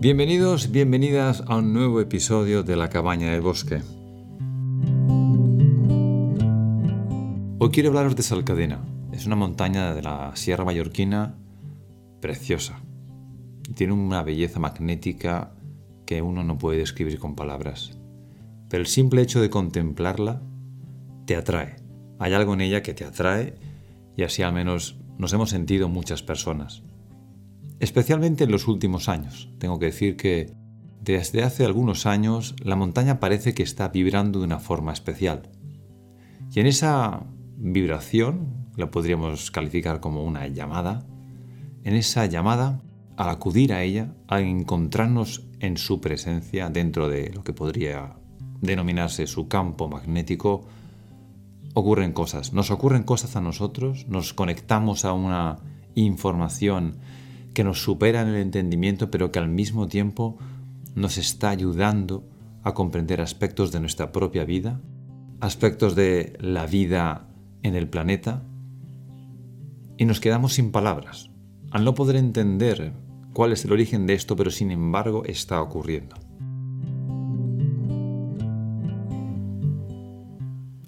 Bienvenidos, bienvenidas a un nuevo episodio de La Cabaña del Bosque. Hoy quiero hablaros de Salcadena. Es una montaña de la Sierra Mallorquina preciosa. Tiene una belleza magnética que uno no puede describir con palabras. Pero el simple hecho de contemplarla te atrae. Hay algo en ella que te atrae y así al menos nos hemos sentido muchas personas especialmente en los últimos años. Tengo que decir que desde hace algunos años la montaña parece que está vibrando de una forma especial. Y en esa vibración, la podríamos calificar como una llamada, en esa llamada, al acudir a ella, al encontrarnos en su presencia dentro de lo que podría denominarse su campo magnético, ocurren cosas. Nos ocurren cosas a nosotros, nos conectamos a una información que nos supera en el entendimiento, pero que al mismo tiempo nos está ayudando a comprender aspectos de nuestra propia vida, aspectos de la vida en el planeta, y nos quedamos sin palabras, al no poder entender cuál es el origen de esto, pero sin embargo está ocurriendo.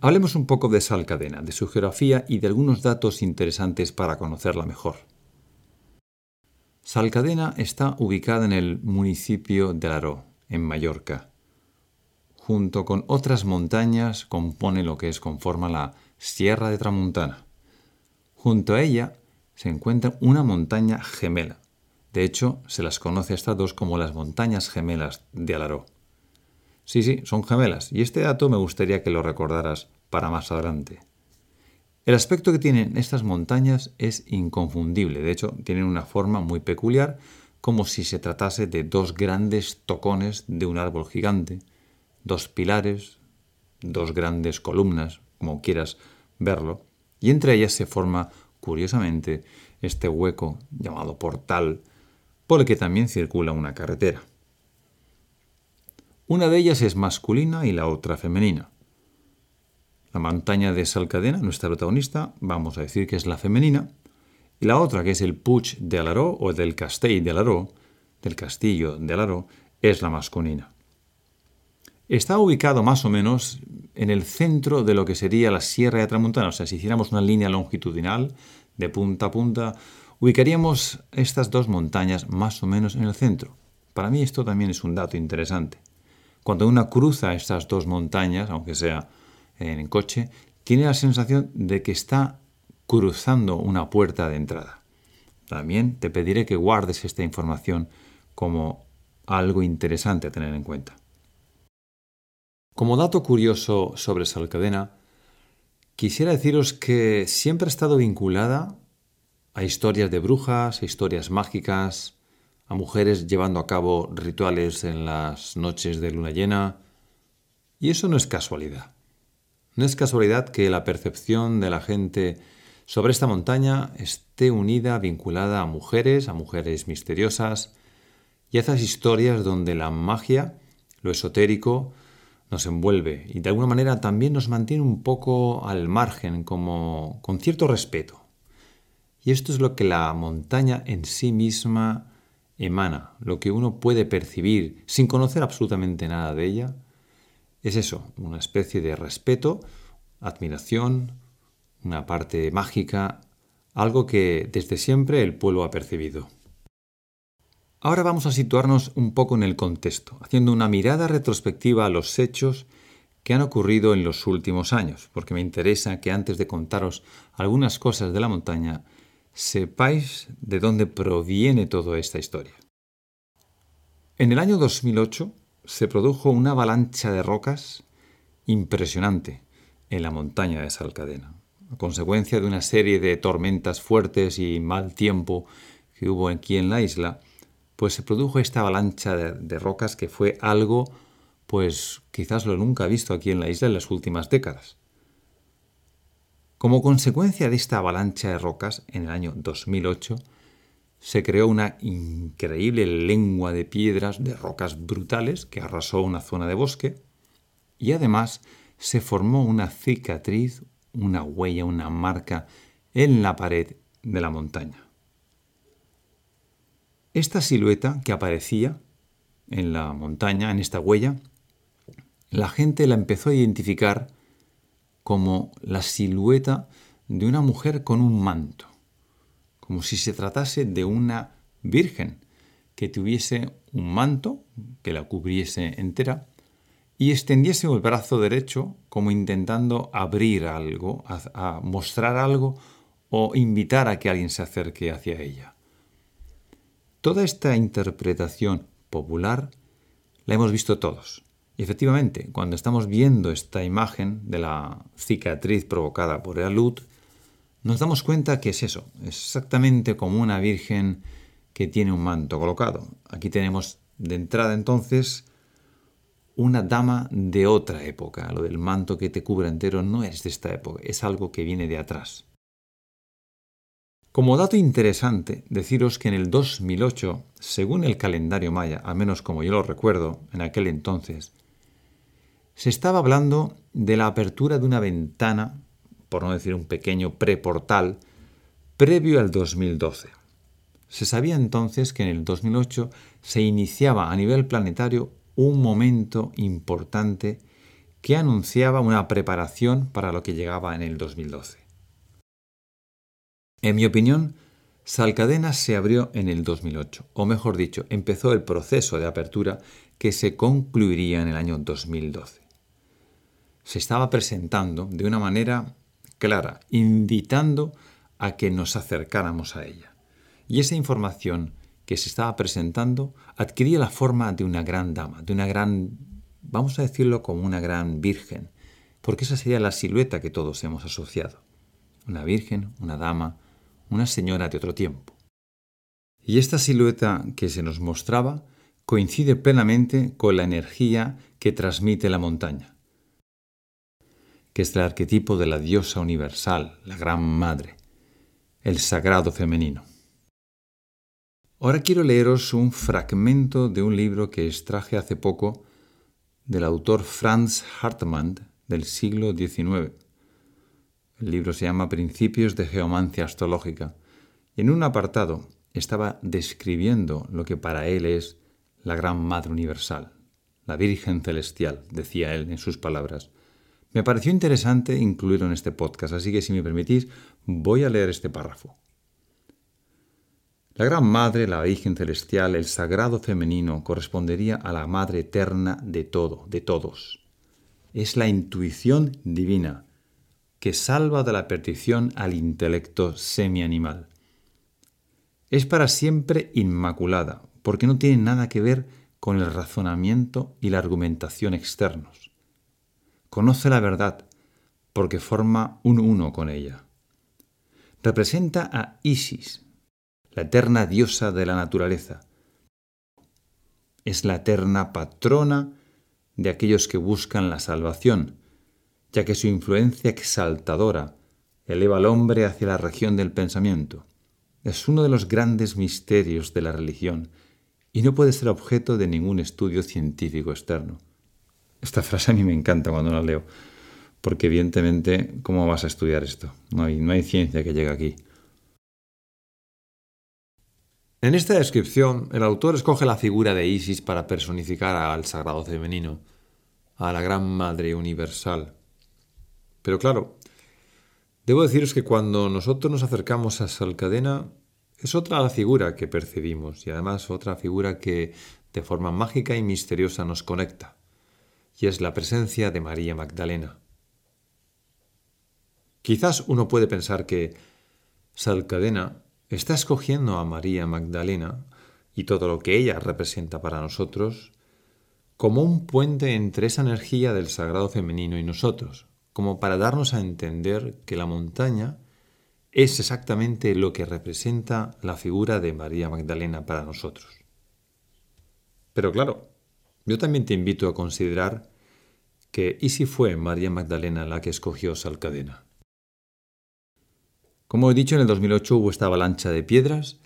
Hablemos un poco de Salcadena, de su geografía y de algunos datos interesantes para conocerla mejor. Salcadena está ubicada en el municipio de Alaró, en Mallorca. Junto con otras montañas compone lo que es conforma la Sierra de Tramuntana. Junto a ella se encuentra una montaña gemela. De hecho, se las conoce a estas dos como las montañas gemelas de Alaró. Sí, sí, son gemelas, y este dato me gustaría que lo recordaras para más adelante. El aspecto que tienen estas montañas es inconfundible, de hecho tienen una forma muy peculiar, como si se tratase de dos grandes tocones de un árbol gigante, dos pilares, dos grandes columnas, como quieras verlo, y entre ellas se forma, curiosamente, este hueco llamado portal, por el que también circula una carretera. Una de ellas es masculina y la otra femenina. La montaña de Salcadena, nuestra protagonista, vamos a decir que es la femenina, y la otra, que es el Puig de Alaró o del Castell de Alaró, del castillo de Alaró, es la masculina. Está ubicado más o menos en el centro de lo que sería la Sierra de Tramontana, o sea, si hiciéramos una línea longitudinal de punta a punta, ubicaríamos estas dos montañas más o menos en el centro. Para mí esto también es un dato interesante. Cuando uno cruza estas dos montañas, aunque sea en coche, tiene la sensación de que está cruzando una puerta de entrada. También te pediré que guardes esta información como algo interesante a tener en cuenta. Como dato curioso sobre Salcadena, quisiera deciros que siempre ha estado vinculada a historias de brujas, a historias mágicas, a mujeres llevando a cabo rituales en las noches de luna llena, y eso no es casualidad. No es casualidad que la percepción de la gente sobre esta montaña esté unida, vinculada a mujeres, a mujeres misteriosas y a esas historias donde la magia, lo esotérico, nos envuelve y de alguna manera también nos mantiene un poco al margen, como con cierto respeto. Y esto es lo que la montaña en sí misma emana, lo que uno puede percibir sin conocer absolutamente nada de ella, es eso, una especie de respeto, admiración, una parte mágica, algo que desde siempre el pueblo ha percibido. Ahora vamos a situarnos un poco en el contexto, haciendo una mirada retrospectiva a los hechos que han ocurrido en los últimos años, porque me interesa que antes de contaros algunas cosas de la montaña, sepáis de dónde proviene toda esta historia. En el año 2008, se produjo una avalancha de rocas impresionante en la montaña de Salcadena, a consecuencia de una serie de tormentas fuertes y mal tiempo que hubo aquí en la isla, pues se produjo esta avalancha de, de rocas que fue algo, pues quizás lo nunca visto aquí en la isla en las últimas décadas. Como consecuencia de esta avalancha de rocas, en el año 2008, se creó una increíble lengua de piedras, de rocas brutales, que arrasó una zona de bosque, y además se formó una cicatriz, una huella, una marca en la pared de la montaña. Esta silueta que aparecía en la montaña, en esta huella, la gente la empezó a identificar como la silueta de una mujer con un manto, como si se tratase de una virgen que tuviese un manto que la cubriese entera y extendiese el brazo derecho como intentando abrir algo, mostrar algo o invitar a que alguien se acerque hacia ella. Toda esta interpretación popular la hemos visto todos. Y efectivamente, cuando estamos viendo esta imagen de la cicatriz provocada por el alud, nos damos cuenta que es eso, exactamente como una virgen que tiene un manto colocado. Aquí tenemos de entrada entonces una dama de otra época. Lo del manto que te cubre entero no es de esta época, es algo que viene de atrás. Como dato interesante, deciros que en el 2008, según el calendario maya, al menos como yo lo recuerdo en aquel entonces, se estaba hablando de la apertura de una ventana, por no decir un pequeño preportal, previo al 2012. Se sabía entonces que en el 2008 se iniciaba a nivel planetario un momento importante que anunciaba una preparación para lo que llegaba en el 2012. En mi opinión, Salcadena se abrió en el 2008, o mejor dicho, empezó el proceso de apertura que se concluiría en el año 2012. Se estaba presentando de una manera clara, invitando a que nos acercáramos a ella. Y esa información que se estaba presentando adquiría la forma de una gran dama, de una gran, vamos a decirlo como una gran virgen, porque esa sería la silueta que todos hemos asociado. Una virgen, una dama, una señora de otro tiempo. Y esta silueta que se nos mostraba coincide plenamente con la energía que transmite la montaña, es el arquetipo de la diosa universal, la Gran Madre, el sagrado femenino. Ahora quiero leeros un fragmento de un libro que extraje hace poco del autor Franz Hartmann del siglo XIX. El libro se llama Principios de Geomancia Astrológica y en un apartado estaba describiendo lo que para él es la Gran Madre Universal, la Virgen Celestial, decía él en sus palabras. Me pareció interesante incluirlo en este podcast, así que si me permitís voy a leer este párrafo. La Gran Madre, la Virgen Celestial, el Sagrado Femenino, correspondería a la Madre Eterna de todo, de todos. Es la intuición divina que salva de la perdición al intelecto semi-animal. Es para siempre inmaculada, porque no tiene nada que ver con el razonamiento y la argumentación externos. Conoce la verdad, porque forma un uno con ella. Representa a Isis, la eterna diosa de la naturaleza. Es la eterna patrona de aquellos que buscan la salvación, ya que su influencia exaltadora eleva al hombre hacia la región del pensamiento. Es uno de los grandes misterios de la religión y no puede ser objeto de ningún estudio científico externo. Esta frase a mí me encanta cuando la leo, porque evidentemente, ¿cómo vas a estudiar esto? No hay, no hay ciencia que llegue aquí. En esta descripción, el autor escoge la figura de Isis para personificar al sagrado femenino, a la gran madre universal. Pero claro, debo deciros que cuando nosotros nos acercamos a Salcadena, es otra la figura que percibimos y además otra figura que de forma mágica y misteriosa nos conecta, y es la presencia de María Magdalena. Quizás uno puede pensar que Salcadena está escogiendo a María Magdalena y todo lo que ella representa para nosotros como un puente entre esa energía del sagrado femenino y nosotros, como para darnos a entender que la montaña es exactamente lo que representa la figura de María Magdalena para nosotros. Pero claro, yo también te invito a considerar que ¿y si fue María Magdalena la que escogió Salcadena? Como he dicho, en el 2008 hubo esta avalancha de piedras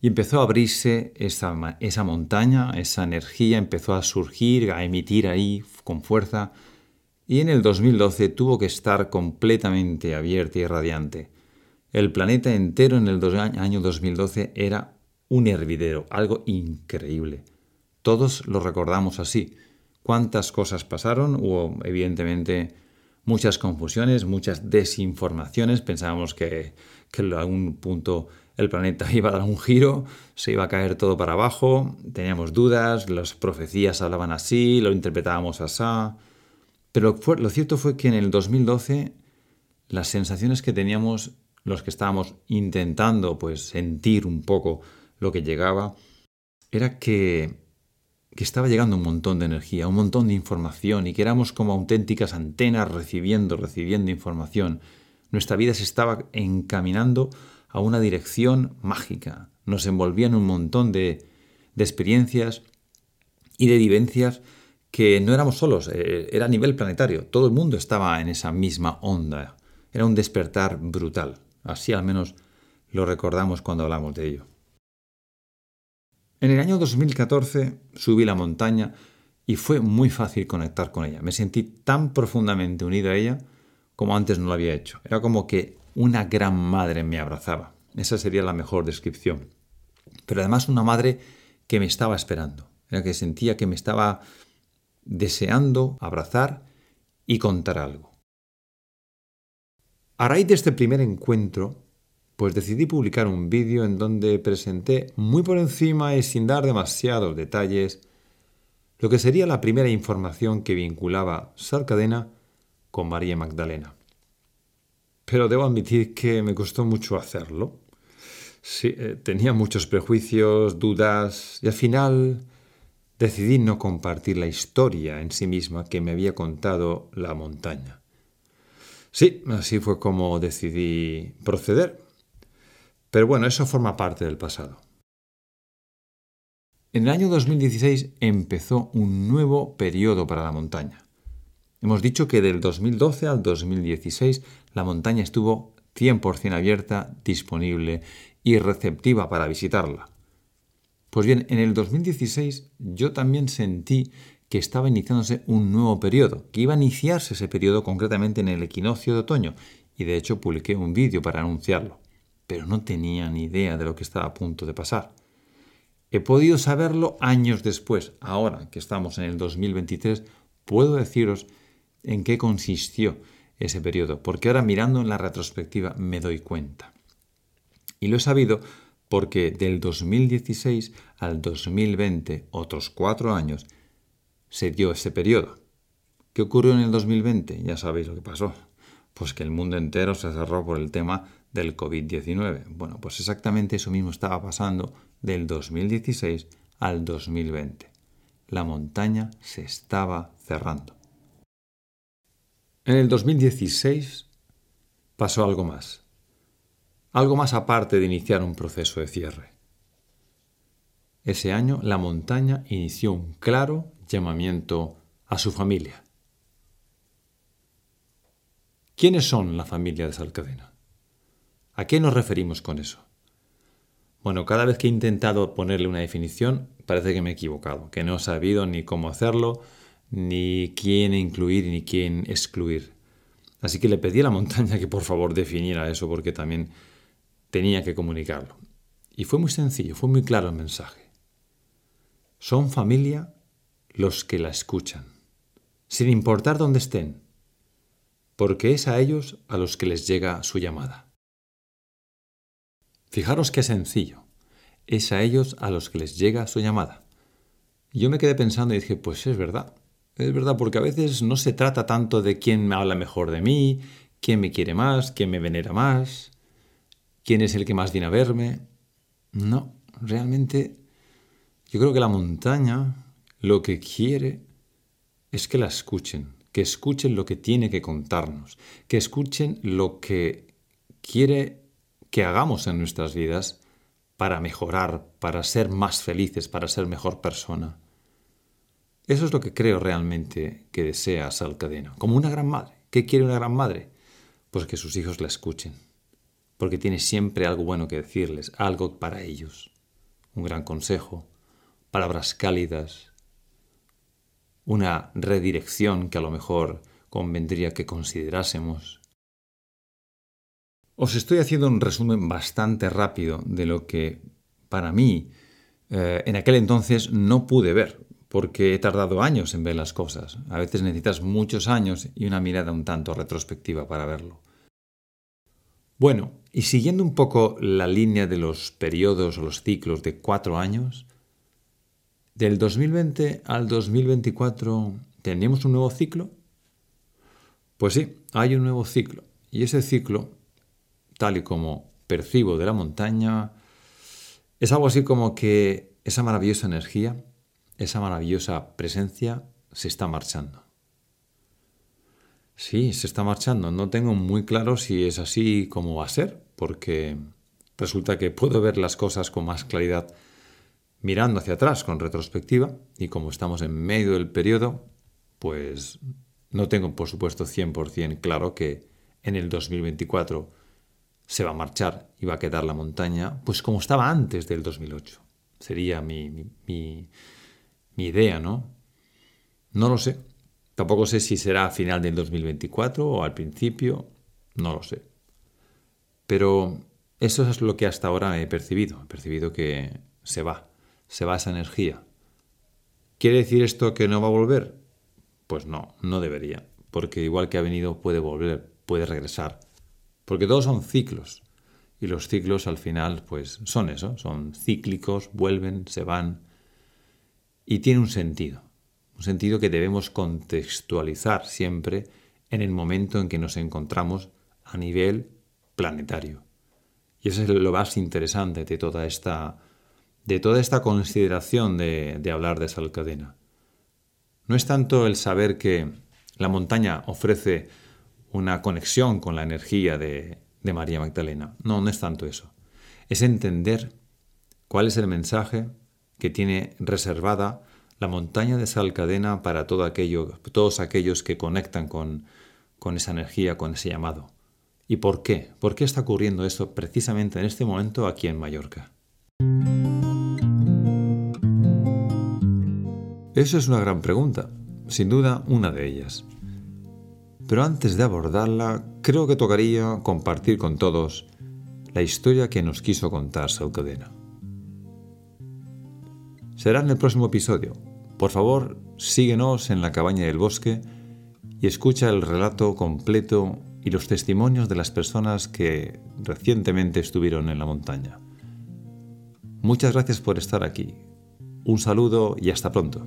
y empezó a abrirse esa, esa montaña, esa energía empezó a surgir, a emitir ahí con fuerza y en el 2012 tuvo que estar completamente abierta y radiante. El planeta entero en el año 2012 era un hervidero, algo increíble. Todos lo recordamos así. ¿Cuántas cosas pasaron? Hubo, evidentemente, muchas confusiones, muchas desinformaciones. Pensábamos que, que en algún punto el planeta iba a dar un giro, se iba a caer todo para abajo, teníamos dudas, las profecías hablaban así, lo interpretábamos así. Pero lo cierto fue que en el 2012 las sensaciones que teníamos los que estábamos intentando pues sentir un poco lo que llegaba era que, que estaba llegando un montón de energía, un montón de información y que éramos como auténticas antenas recibiendo, recibiendo información. Nuestra vida se estaba encaminando a una dirección mágica. Nos envolvía en un montón de, de experiencias y de vivencias que no éramos solos, eh, era a nivel planetario. Todo el mundo estaba en esa misma onda. Era un despertar brutal. Así al menos lo recordamos cuando hablamos de ello. En el año 2014 subí la montaña y fue muy fácil conectar con ella. Me sentí tan profundamente unido a ella como antes no lo había hecho. Era como que una gran madre me abrazaba. Esa sería la mejor descripción. Pero además una madre que me estaba esperando. Era que sentía que me estaba deseando abrazar y contar algo. A raíz de este primer encuentro, pues decidí publicar un vídeo en donde presenté muy por encima y sin dar demasiados detalles lo que sería la primera información que vinculaba Salcadena con María Magdalena. Pero debo admitir que me costó mucho hacerlo. Eh, tenía muchos prejuicios, dudas y al final decidí no compartir la historia en sí misma que me había contado la montaña. Sí, así fue como decidí proceder. Pero bueno, eso forma parte del pasado. En el año 2016 empezó un nuevo periodo para la montaña. Hemos dicho que del 2012 al 2016 la montaña estuvo 100% abierta, disponible y receptiva para visitarla. Pues bien, en el 2016 yo también sentí que estaba iniciándose un nuevo periodo, que iba a iniciarse ese periodo concretamente en el equinoccio de otoño, y de hecho publiqué un vídeo para anunciarlo, pero no tenía ni idea de lo que estaba a punto de pasar. He podido saberlo años después, ahora que estamos en el 2023, puedo deciros en qué consistió ese periodo, porque ahora mirando en la retrospectiva me doy cuenta. Y lo he sabido porque del 2016 al 2020, otros cuatro años, se dio ese periodo. ¿Qué ocurrió en el 2020? Ya sabéis lo que pasó. Pues que el mundo entero se cerró por el tema del COVID-19. Bueno, pues exactamente eso mismo estaba pasando del 2016 al 2020. La montaña se estaba cerrando. En el 2016 pasó algo más. Algo más aparte de iniciar un proceso de cierre. Ese año la montaña inició un claro llamamiento a su familia. ¿Quiénes son la familia de Salcadena? ¿A qué nos referimos con eso? Bueno, cada vez que he intentado ponerle una definición, parece que me he equivocado, que no he sabido ni cómo hacerlo, ni quién incluir ni quién excluir. Así que le pedí a la montaña que por favor definiera eso porque también tenía que comunicarlo. Y fue muy sencillo, fue muy claro el mensaje. Son familia los que la escuchan, sin importar dónde estén, porque es a ellos a los que les llega su llamada. Fijaros qué sencillo, es a ellos a los que les llega su llamada. Yo me quedé pensando y dije, pues es verdad, es verdad, porque a veces no se trata tanto de quién me habla mejor de mí, quién me quiere más, quién me venera más, quién es el que más viene a verme. No, realmente yo creo que la montaña lo que quiere es que la escuchen, que escuchen lo que tiene que contarnos, que escuchen lo que quiere que hagamos en nuestras vidas para mejorar, para ser más felices, para ser mejor persona. Eso es lo que creo realmente que desea Sal Cadena, como una gran madre. ¿Qué quiere una gran madre? Pues que sus hijos la escuchen, porque tiene siempre algo bueno que decirles, algo para ellos, un gran consejo, palabras cálidas, una redirección que a lo mejor convendría que considerásemos. Os estoy haciendo un resumen bastante rápido de lo que para mí eh, en aquel entonces no pude ver, porque he tardado años en ver las cosas. A veces necesitas muchos años y una mirada un tanto retrospectiva para verlo. Bueno, y siguiendo un poco la línea de los periodos o los ciclos de cuatro años, del 2020 al 2024 ¿tendríamos un nuevo ciclo? Pues sí, hay un nuevo ciclo. Y ese ciclo, tal y como percibo de la montaña, es algo así como que esa maravillosa energía, esa maravillosa presencia se está marchando. Sí, se está marchando. No tengo muy claro si es así como va a ser, porque resulta que puedo ver las cosas con más claridad mirando hacia atrás con retrospectiva y como estamos en medio del periodo, pues no tengo por supuesto 100% claro que en el 2024 se va a marchar y va a quedar la montaña pues como estaba antes del 2008. Sería mi, mi, mi idea, ¿no? No lo sé. Tampoco sé si será a final del 2024 o al principio, no lo sé. Pero eso es lo que hasta ahora he percibido. He percibido que se va, se va esa energía. ¿Quiere decir esto que no va a volver? Pues no, no debería. Porque igual que ha venido puede volver, puede regresar. Porque todos son ciclos. Y los ciclos al final pues son eso, son cíclicos, vuelven, se van. Y tiene un sentido un sentido que debemos contextualizar siempre en el momento en que nos encontramos a nivel planetario. Y eso es lo más interesante de toda esta, de toda esta consideración de, hablar de Salcadena. No es tanto el saber que la montaña ofrece una conexión con la energía de, de María Magdalena. No, no es tanto eso. Es entender cuál es el mensaje que tiene reservada la montaña de Salcadena para todo aquello, todos aquellos que conectan con, con esa energía, con ese llamado. ¿Y por qué? ¿Por qué está ocurriendo eso precisamente en este momento aquí en Mallorca? Eso es una gran pregunta, sin duda una de ellas. Pero antes de abordarla, creo que tocaría compartir con todos la historia que nos quiso contar Salcadena. Será en el próximo episodio, por favor, síguenos en la cabaña del bosque y escucha el relato completo y los testimonios de las personas que recientemente estuvieron en la montaña. Muchas gracias por estar aquí. Un saludo y hasta pronto.